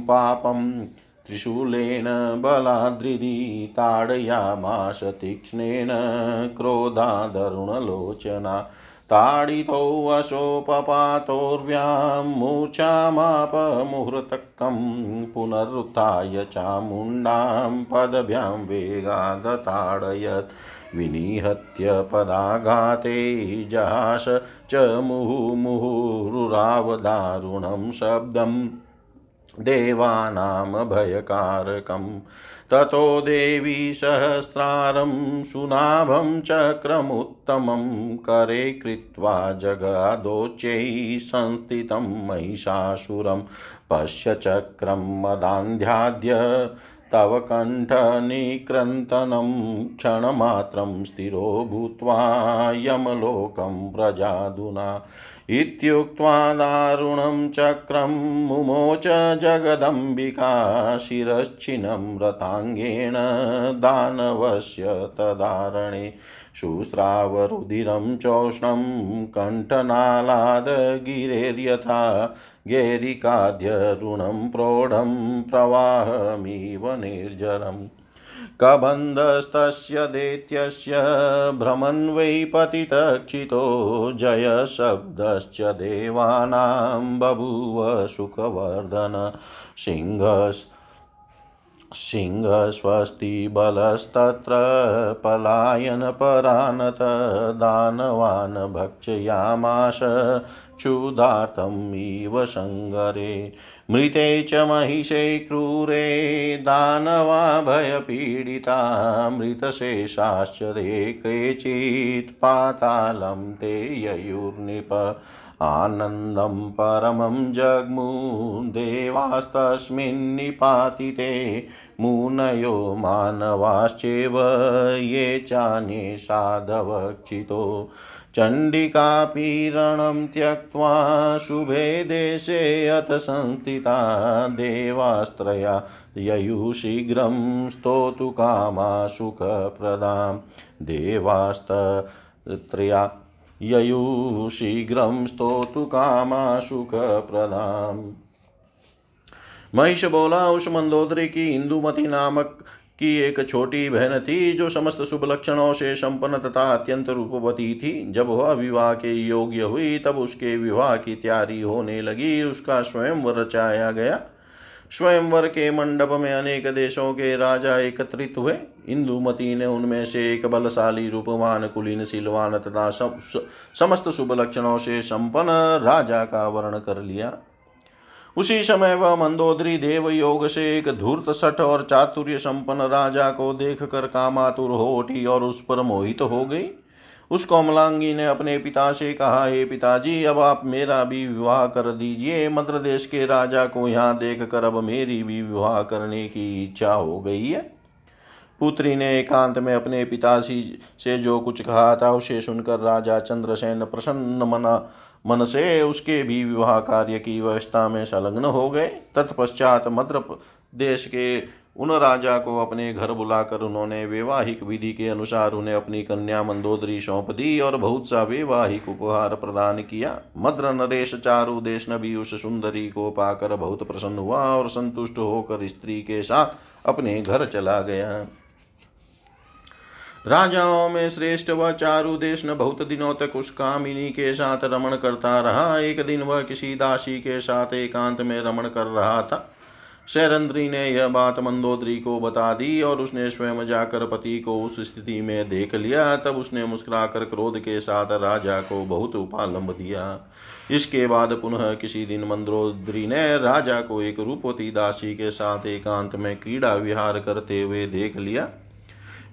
त्रिशूलेन बलाद्रिदी ताडयामाश तीक्ष्णेन क्रोधादरुणलोचना। ताडितोऽशोपपातोर्व्यां मूर्छामापमुहूर्तकं पुनरुत्थाय चामुण्डां पदभ्यां वेगादताडयत्। विनिहत्य पदाघाते जाश च मुहुमुहुरुरावदारुणं शब्दम् देवानां भयकारकम् ततो देवी सहस्रारं सुनाभं चक्रमुत्तमं करे कृत्वा जगादोच संस्थितं महिषासुरं पश्य चक्रं मदान्ध्याद्य तव कण्ठनिक्रन्तनं क्षणमात्रं स्थिरो भूत्वा यमलोकं व्रजाधुना इत्युक्त्वा दारुणं चक्रं मुमोच जगदम्बिका शिरश्चिनं रताङ्गेण दानवस्य तदारणे। शुस्रावरुधिरं चोष्णं कण्ठनालादगिरेर्यथा गेरिकाद्यरुणं प्रौढं प्रवाहमिव निर्जरम्। कबन्धस्तस्य दैत्यस्य भ्रमन् वै पतितक्षितो जयशब्दश्च देवानां बभूव सुखवर्धन। सिंहस् सिंहस्वस्तिबलस्तत्र पलायनपरानत दानवान् भक्षयामाश, क्षुधार्थम् इव सङ्गरे मृते च महिषे क्रूरे, दानवा भयपीडिता मृतशेषाश्च ते केचित् पातालं ते ययुर्निप। आनन्दं परमं जग्मु देवास्तस्मिन्निपातिते मुनयो मानवाश्चैव ये चान्ये साधवक्षितो। चण्डिकापीरणं त्यक्त्वा शुभे देशे अथ संस्थिता देवास्त्रया ययुः शीघ्रं स्तोतु कामा सुखप्रदां देवास्त्रया ययुः शीघ्रं स्तोतु कामा सुखप्रदाम् महिष बोला, उस मंदोदरी की इंदुमती नामक की एक छोटी बहन थी, जो समस्त शुभ लक्षणों से संपन्न तथा अत्यंत रूपवती थी। जब वह विवाह के योग्य हुई, तब उसके विवाह की तैयारी होने लगी, उसका स्वयंवर रचाया गया। स्वयंवर के मंडप में अनेक देशों के राजा एकत्रित हुए। इंदुमती ने उनमें से एक बलशाली रूपवान, कुलीन, सिलवान तथा समस्त शुभ लक्षणों से संपन्न राजा का वर्ण कर लिया। उसी समय वह मंदोदरी देव योग से एक धूर्त सठ और चातुर्य संपन्न राजा को देख कर कामातुर हो उठी और उस पर मोहित हो गई। उस कोमलांगी ने अपने पिता से कहा, हे पिताजी, अब आप मेरा भी विवाह कर दीजिए। मद्र देश के राजा को यहाँ देख कर अब मेरी भी विवाह करने की इच्छा हो गई है। पुत्री ने एकांत में अपने पिताजी से जो कुछ कहा था, उसे सुनकर राजा चंद्रसेन प्रसन्न मना, मन से उसके भी विवाह कार्य की व्यवस्था में संलग्न हो गए। तत्पश्चात मद्र देश के उन राजा को अपने घर बुलाकर उन्होंने वैवाहिक विधि के अनुसार उन्हें अपनी कन्या मंदोदरी सौंप दी और बहुत सा वैवाहिक उपहार प्रदान किया। मद्र नरेश चारु देश नबी उस सुंदरी को पाकर बहुत प्रसन्न हुआ और संतुष्ट होकर स्त्री के साथ अपने घर चला गया। राजाओं में श्रेष्ठ व चारु देश न बहुत दिनों तक उस कामिनी के साथ रमण करता रहा। एक दिन वह किसी दासी के साथ एकांत में रमण कर रहा था। शैरंद्री ने यह बात मंदोदरी को बता दी और उसने स्वयं जाकर पति को उस स्थिति में देख लिया। तब उसने मुस्कुराकर क्रोध के साथ राजा को बहुत उपालंब दिया। इसके बाद पुनः किसी दिन मंदोदरी ने राजा को एक रूपवती दासी के साथ एकांत में क्रीड़ा विहार करते हुए देख लिया।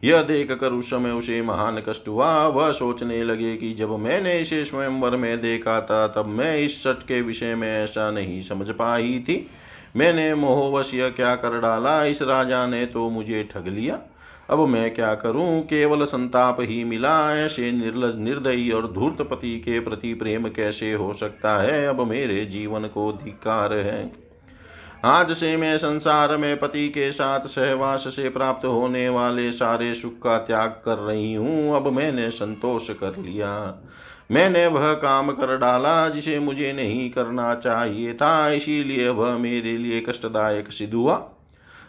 यह देख कर उस समय उसे महान कष्ट हुआ। वह सोचने लगे कि जब मैंने इसे स्वयंवर में देखा था, तब मैं इस सट के विषय में ऐसा नहीं समझ पाई थी। मैंने मोहवश यह क्या कर डाला? इस राजा ने तो मुझे ठग लिया। अब मैं क्या करूँ? केवल संताप ही मिला। ऐसे निर्लज, निर्दयी और धूर्तपति के प्रति प्रेम कैसे हो सकता है? अब मेरे जीवन को धिकार है। आज से मैं संसार में पति के साथ सहवास से प्राप्त होने वाले सारे सुख का त्याग कर रही हूँ। अब मैंने संतोष कर लिया। मैंने वह काम कर डाला जिसे मुझे नहीं करना चाहिए था, इसीलिए वह मेरे लिए कष्टदायक सिद्ध हुआ।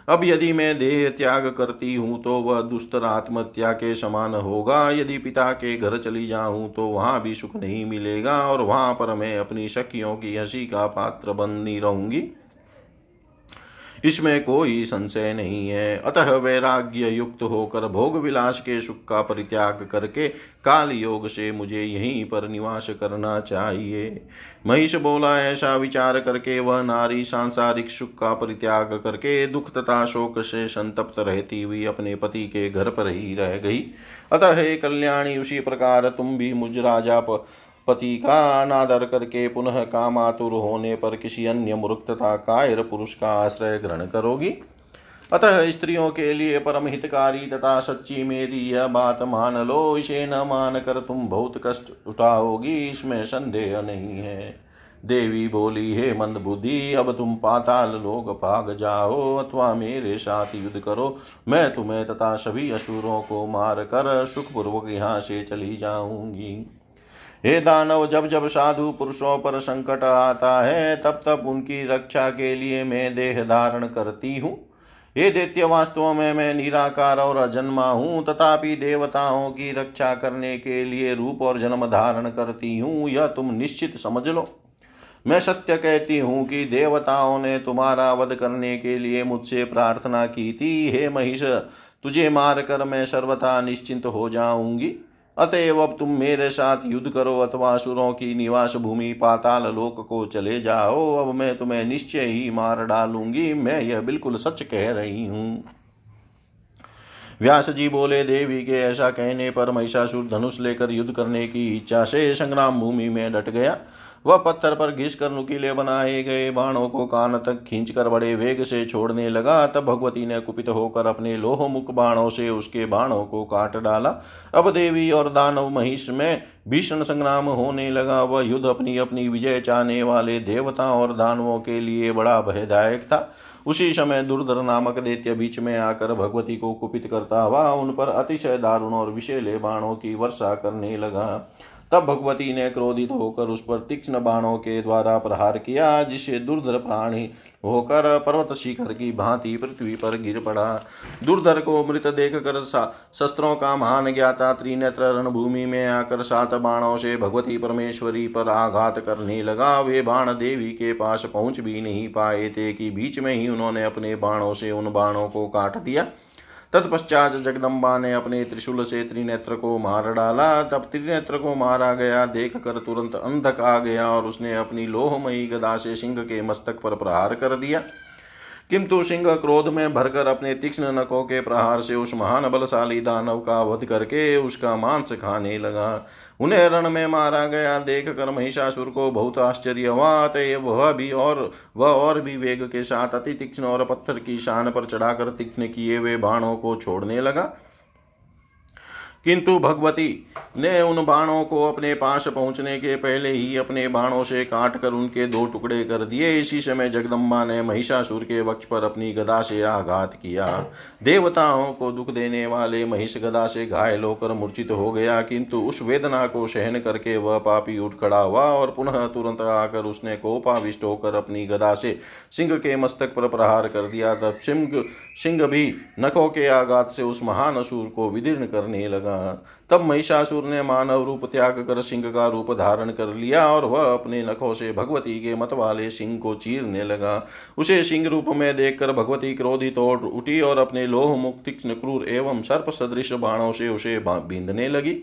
अब यदि मैं देह त्याग करती हूँ तो वह दुस्तर आत्महत्या के समान होगा। यदि पिता के घर चली जाऊँ तो वहाँ भी सुख नहीं मिलेगा और वहाँ पर मैं अपनी सखियों की हँसी का पात्र बननी रहूँगी। इसमें कोई संशय नहीं है। अतः वैराग्य युक्त होकर भोग विलास के सुख का परित्याग करके काल योग से मुझे यहीं पर निवास करना चाहिए। महिष बोला ऐसा विचार करके वह नारी सांसारिक सुख का परित्याग करके दुख तथा शोक से संतप्त रहती हुई अपने पति के घर पर ही रह गई। अतः कल्याणी, उसी प्रकार तुम भी मुझ राजा पति का अनादर करके पुनः कामातुर होने पर किसी अन्य मूर्ख तथा कायर पुरुष का आश्रय ग्रहण करोगी। अतः स्त्रियों के लिए परम हितकारी तथा सच्ची मेरी यह बात मान लो, इसे न मान कर तुम बहुत कष्ट उठाओगी, इसमें संदेह नहीं है। देवी बोली, हे मंद बुद्धि, अब तुम पाताल लोग भाग जाओ, अथवा मेरे साथ युद्ध करो। मैं तुम्हें तथा सभी असुरों को मार कर सुखपूर्वक यहाँ से चली जाऊँगी। हे दानव, जब जब साधु पुरुषों पर संकट आता है, तब तब उनकी रक्षा के लिए मैं देह धारण करती हूँ। हे दैत्य, वास्तव में मैं निराकार और अजन्मा हूँ, तथापि देवताओं की रक्षा करने के लिए रूप और जन्म धारण करती हूँ, यह तुम निश्चित समझ लो। मैं सत्य कहती हूँ कि देवताओं ने तुम्हारा वध करने के लिए मुझसे प्रार्थना की थी। हे महिष, तुझे मार कर मैं सर्वथा निश्चिंत हो जाऊँगी। अतएव अब तुम मेरे साथ युद्ध करो अथवा सुरों की निवास भूमि, पाताल लोक को चले जाओ। अब मैं तुम्हें निश्चय ही मार डालूँगी। मैं यह बिल्कुल सच कह रही हूँ। व्यास जी बोले, देवी के ऐसा कहने पर महिषासुर धनुष लेकर युद्ध करने की इच्छा से संग्राम भूमि में डट गया। वह पत्थर पर घिस कर नुकीले बनाए गए बाणों को कान तक खींचकर बड़े वेग से छोड़ने लगा। तब भगवती ने कुपित होकर अपने लोहमुख बाणों से उसके बाणों को काट डाला। अब देवी और दानव महिष में भीषण संग्राम होने लगा। वह युद्ध अपनी अपनी विजय चाहने वाले देवता और दानवों के लिए बड़ा भयदायक था। उसी समय दुर्धर नामक दैत्य बीच में आकर भगवती को कुपित करता हुआ उन पर अतिशय दारुण और विषेले बाणों की वर्षा करने लगा। तब भगवती ने क्रोधित होकर उस पर तीक्ष्ण बाणों के द्वारा प्रहार किया जिससे दुर्धर प्राणी होकर पर्वत शिखर की भांति पृथ्वी पर गिर पड़ा। दुर्धर को मृत देख कर शस्त्रों का महान ज्ञाता त्रिनेत्र रणभूमि में आकर सात बाणों से भगवती परमेश्वरी पर आघात करने लगा। वे बाण देवी के पास पहुँच भी नहीं पाए थे कि बीच में ही उन्होंने अपने बाणों से उन बाणों को काट दिया। तत्पश्चात जगदम्बा ने अपने त्रिशूल से त्रिनेत्र को मार डाला। तब त्रिनेत्र को मारा गया देख कर तुरंत अंधक आ गया और उसने अपनी लोहमयी गदा से सिंह के मस्तक पर प्रहार कर दिया। किंतु सिंह क्रोध में भरकर अपने तीक्ष्ण नखों के प्रहार से उस महान बलशाली दानव का वध करके उसका मांस खाने लगा। उन्हें रण में मारा गया। देख कर महिषासुर को बहुत आश्चर्य हुआ। अतएव वह भी और, वह और भी वेग के साथ अति तीक्ष्ण और पत्थर की शान पर चढ़ाकर तीक्ष्ण किए हुए बाणों को छोड़ने लगा। किंतु भगवती, ने उन बाणों को अपने पास पहुँचने के पहले ही अपने बाणों से काट कर उनके दो टुकड़े कर दिए। इसी समय जगदम्बा ने महिषासुर के वक्ष पर अपनी गदा से आघात किया। देवताओं को दुख देने वाले महिष गदा से घायल होकर मूर्छित हो गया, किंतु उस वेदना को सहन करके वह पापी उठ खड़ा हुआ और पुनः तुरंत आकर उसने कोपाविष्ट होकर अपनी गदा से सिंह के मस्तक पर प्रहार कर दिया। तब सिंह सिंह भी नखों के आघात से उस महान असुर को विदीर्ण करने लगा। तब महिषासुर ने मानव रूप त्याग कर सिंह का रूप धारण कर लिया और वह अपने नखों से भगवती के मत वाले सिंह को चीरने लगा। उसे सिंह रूप में देखकर भगवती क्रोधित और उठी और अपने लोह मुक्ति क्रूर एवं सर्प सदृश बाणों से उसे बींधने लगी।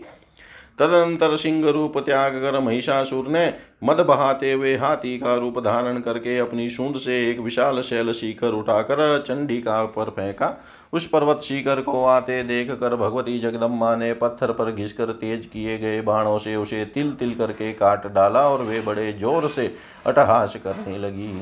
तदनंतर सिंह रूप त्याग कर महिषासुर ने मद बहाते हुए हाथी का रूप धारण करके अपनी सूंड से एक विशाल शैल शिखर उठाकर चंडिका पर फेंका उस पर्वत शिखर को आते देख कर भगवती जगदम्मा ने पत्थर पर घिसकर तेज किए गए बाणों से उसे तिल तिल करके काट डाला और वे बड़े ज़ोर से अटहास करने लगी।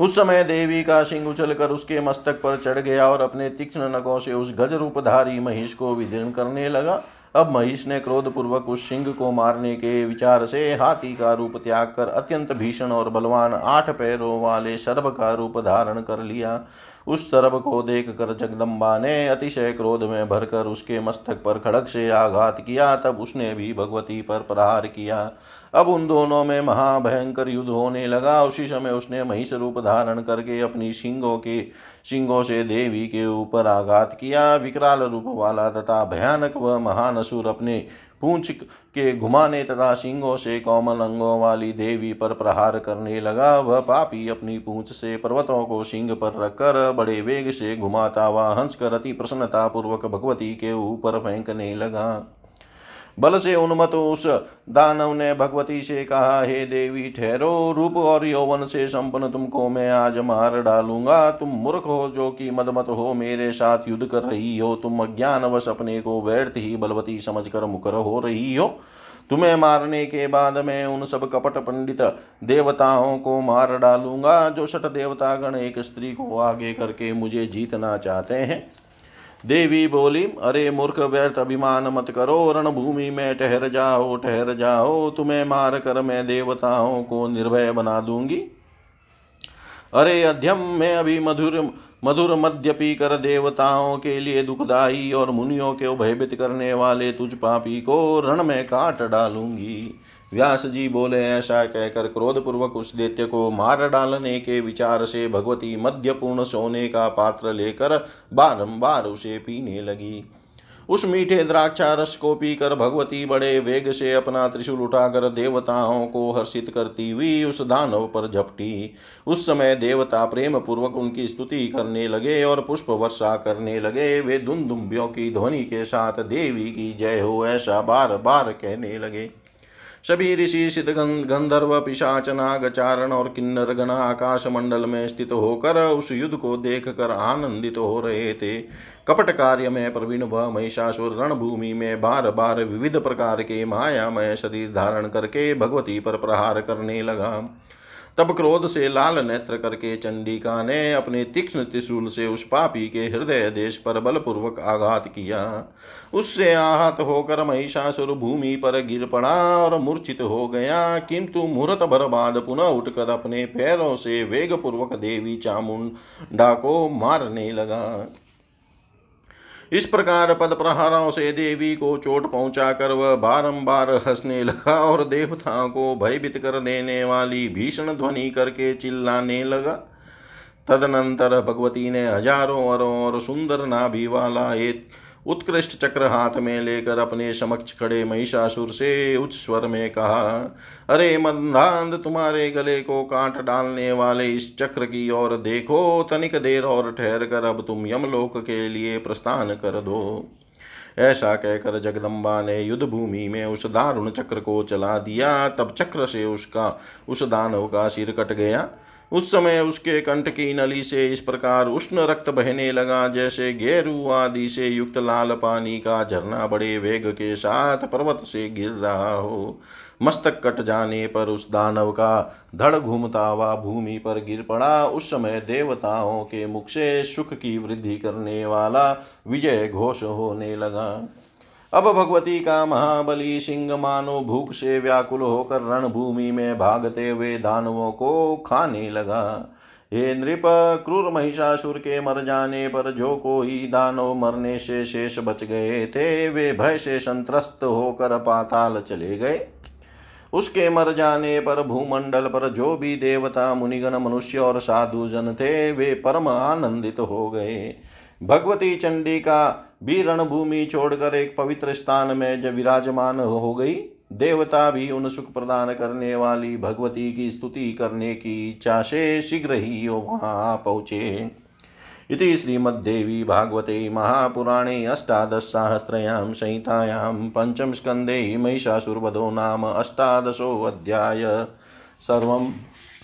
उस समय देवी का सिंह उछलकर उसके मस्तक पर चढ़ गया और अपने तीक्ष्ण नखों से उस गज रूपधारी महिष को विदीर्ण करने लगा। अब महिष ने क्रोध पूर्वक उस सिंह को मारने के विचार से हाथी का रूप त्याग कर अत्यंत भीषण और बलवान आठ पैरों वाले सर्व का रूप धारण कर लिया। उस सर्व को देख कर जगदम्बा ने अतिशय क्रोध में भरकर उसके मस्तक पर खड़क से आघात किया। तब उसने भी भगवती पर प्रहार किया। अब उन दोनों में महाभयंकर युद्ध होने लगा। उसी समय उसने महिष रूप धारण करके अपनी सिंगों के, सिंगों से देवी के ऊपर आघात किया। विकराल रूप वाला तथा भयानक व महान असुर अपने पूंछ के घुमाने तथा सिंगों से कोमल अंगों वाली देवी पर प्रहार करने लगा। वह पापी अपनी पूंछ से पर्वतों को सिंह पर रखकर बड़े वेग से घुमाता हुआ हंसकर अति प्रसन्नता पूर्वक भगवती के ऊपर फेंकने लगा। बल से उन्मत उस दानव ने भगवती से कहा, हे देवी, ठहरो, रूप और यौवन से संपन्न तुमको मैं आज मार डालूँगा। तुम मूर्ख हो, जो कि मदमत हो, मेरे साथ युद्ध कर रही हो। तुम अज्ञानवश अपने को व्यर्थ ही बलवती समझकर मुकर हो रही हो। तुम्हें मारने के बाद मैं उन सब कपट पंडित देवताओं को मार डालूँगा, जो सठ देवतागण एक स्त्री को आगे करके मुझे जीतना चाहते हैं। देवी बोली अरे मूर्ख व्यर्थ अभिमान मत करो, रणभूमि में ठहर जाओ ठहर जाओ, तुम्हें मार कर मैं देवताओं को निर्भय बना दूँगी। अरे अध्यम, मैं अभी मधुर मधुर मध्य पीकर देवताओं के लिए दुखदाई और मुनियों के भयभीत करने वाले तुझ पापी को रण में काट डालूँगी। व्यास जी बोले, ऐसा कहकर क्रोध पूर्वक उस दैत्य को मार डालने के विचार से भगवती मध्यपूर्ण सोने का पात्र लेकर बारंबार उसे पीने लगी। उस मीठे द्राक्षा रस को पीकर भगवती बड़े वेग से अपना त्रिशूल उठाकर देवताओं को हर्षित करती हुई उस दानव पर झपटी। उस समय देवता प्रेम पूर्वक उनकी स्तुति करने लगे और पुष्प वर्षा करने लगे। वे दुम की ध्वनि के साथ, देवी की जय हो, ऐसा बार बार कहने लगे। सभी ऋषि सिद्ध गंधर्व, पिशाच नाग चारण और किन्नर गण आकाश मंडल में स्थित होकर उस युद्ध को देख कर आनंदित हो रहे थे। कपट कार्य में प्रवीण व महिषासुर रणभूमि में बार बार विविध प्रकार के मायामय शरीर धारण करके भगवती पर प्रहार करने लगा। तब क्रोध से लाल नेत्र करके चंडिका ने अपने तीक्ष्ण त्रिशूल से उस पापी के हृदय देश पर बलपूर्वक आघात किया। उससे आहत होकर महिषासुर भूमि पर गिर पड़ा और मूर्छित हो गया। किंतु मुहूर्त भर बाद पुनः उठकर अपने पैरों से वेगपूर्वक देवी चामुंडा को मारने लगा। इस प्रकार पद प्रहारों से देवी को चोट पहुंचाकर वह बारंबार हंसने लगा और देवताओं को भयभीत कर देने वाली भीषण ध्वनि करके चिल्लाने लगा। तदनंतर भगवती ने हज़ारों अरों और सुंदर नाभि वाला एक उत्कृष्ट चक्र हाथ में लेकर अपने समक्ष खड़े महिषासुर से उच्च स्वर में कहा, अरे मंदांध, तुम्हारे गले को काट डालने वाले इस चक्र की ओर देखो। तनिक देर और ठहर कर अब तुम यमलोक के लिए प्रस्थान कर दो। ऐसा कहकर जगदम्बा ने युद्ध भूमि में उस दारुण चक्र को चला दिया। तब चक्र से उसका, उस दानव का सिर कट गया। उस समय उसके कंठ की नली से इस प्रकार उष्ण रक्त बहने लगा, जैसे गेरु आदि से युक्त लाल पानी का झरना बड़े वेग के साथ पर्वत से गिर रहा हो। मस्तक कट जाने पर उस दानव का धड़ घूमता हुआ भूमि पर गिर पड़ा। उस समय देवताओं के मुख से सुख की वृद्धि करने वाला विजय घोष होने लगा। अब भगवती का महाबली सिंह मानो भूख से व्याकुल होकर रणभूमि में भागते हुए दानवों को खाने लगा। हे नृप, क्रूर महिषासुर के मर जाने पर जो कोई दानव मरने से शेष बच गए थे, वे भय से संतरस्त होकर पाताल चले गए। उसके मर जाने पर भूमंडल पर जो भी देवता, मुनिगण, मनुष्य और साधु जन थे, वे परम आनंदित हो गए। भगवती चंडी का भी रणभूमि छोड़कर एक पवित्र स्थान में जब विराजमान हो गई, देवता भी उन सुख प्रदान करने वाली भगवती की स्तुति करने की इच्छा से शीघ्र ही वहाँ पहुँचे। इति श्रीमद्देवी भागवते महापुराणे अष्टादशसाहस्रयां संहितायां पञ्चमस्कन्धे महिषासुरवधो नाम अष्टादशोऽध्याय। सर्वं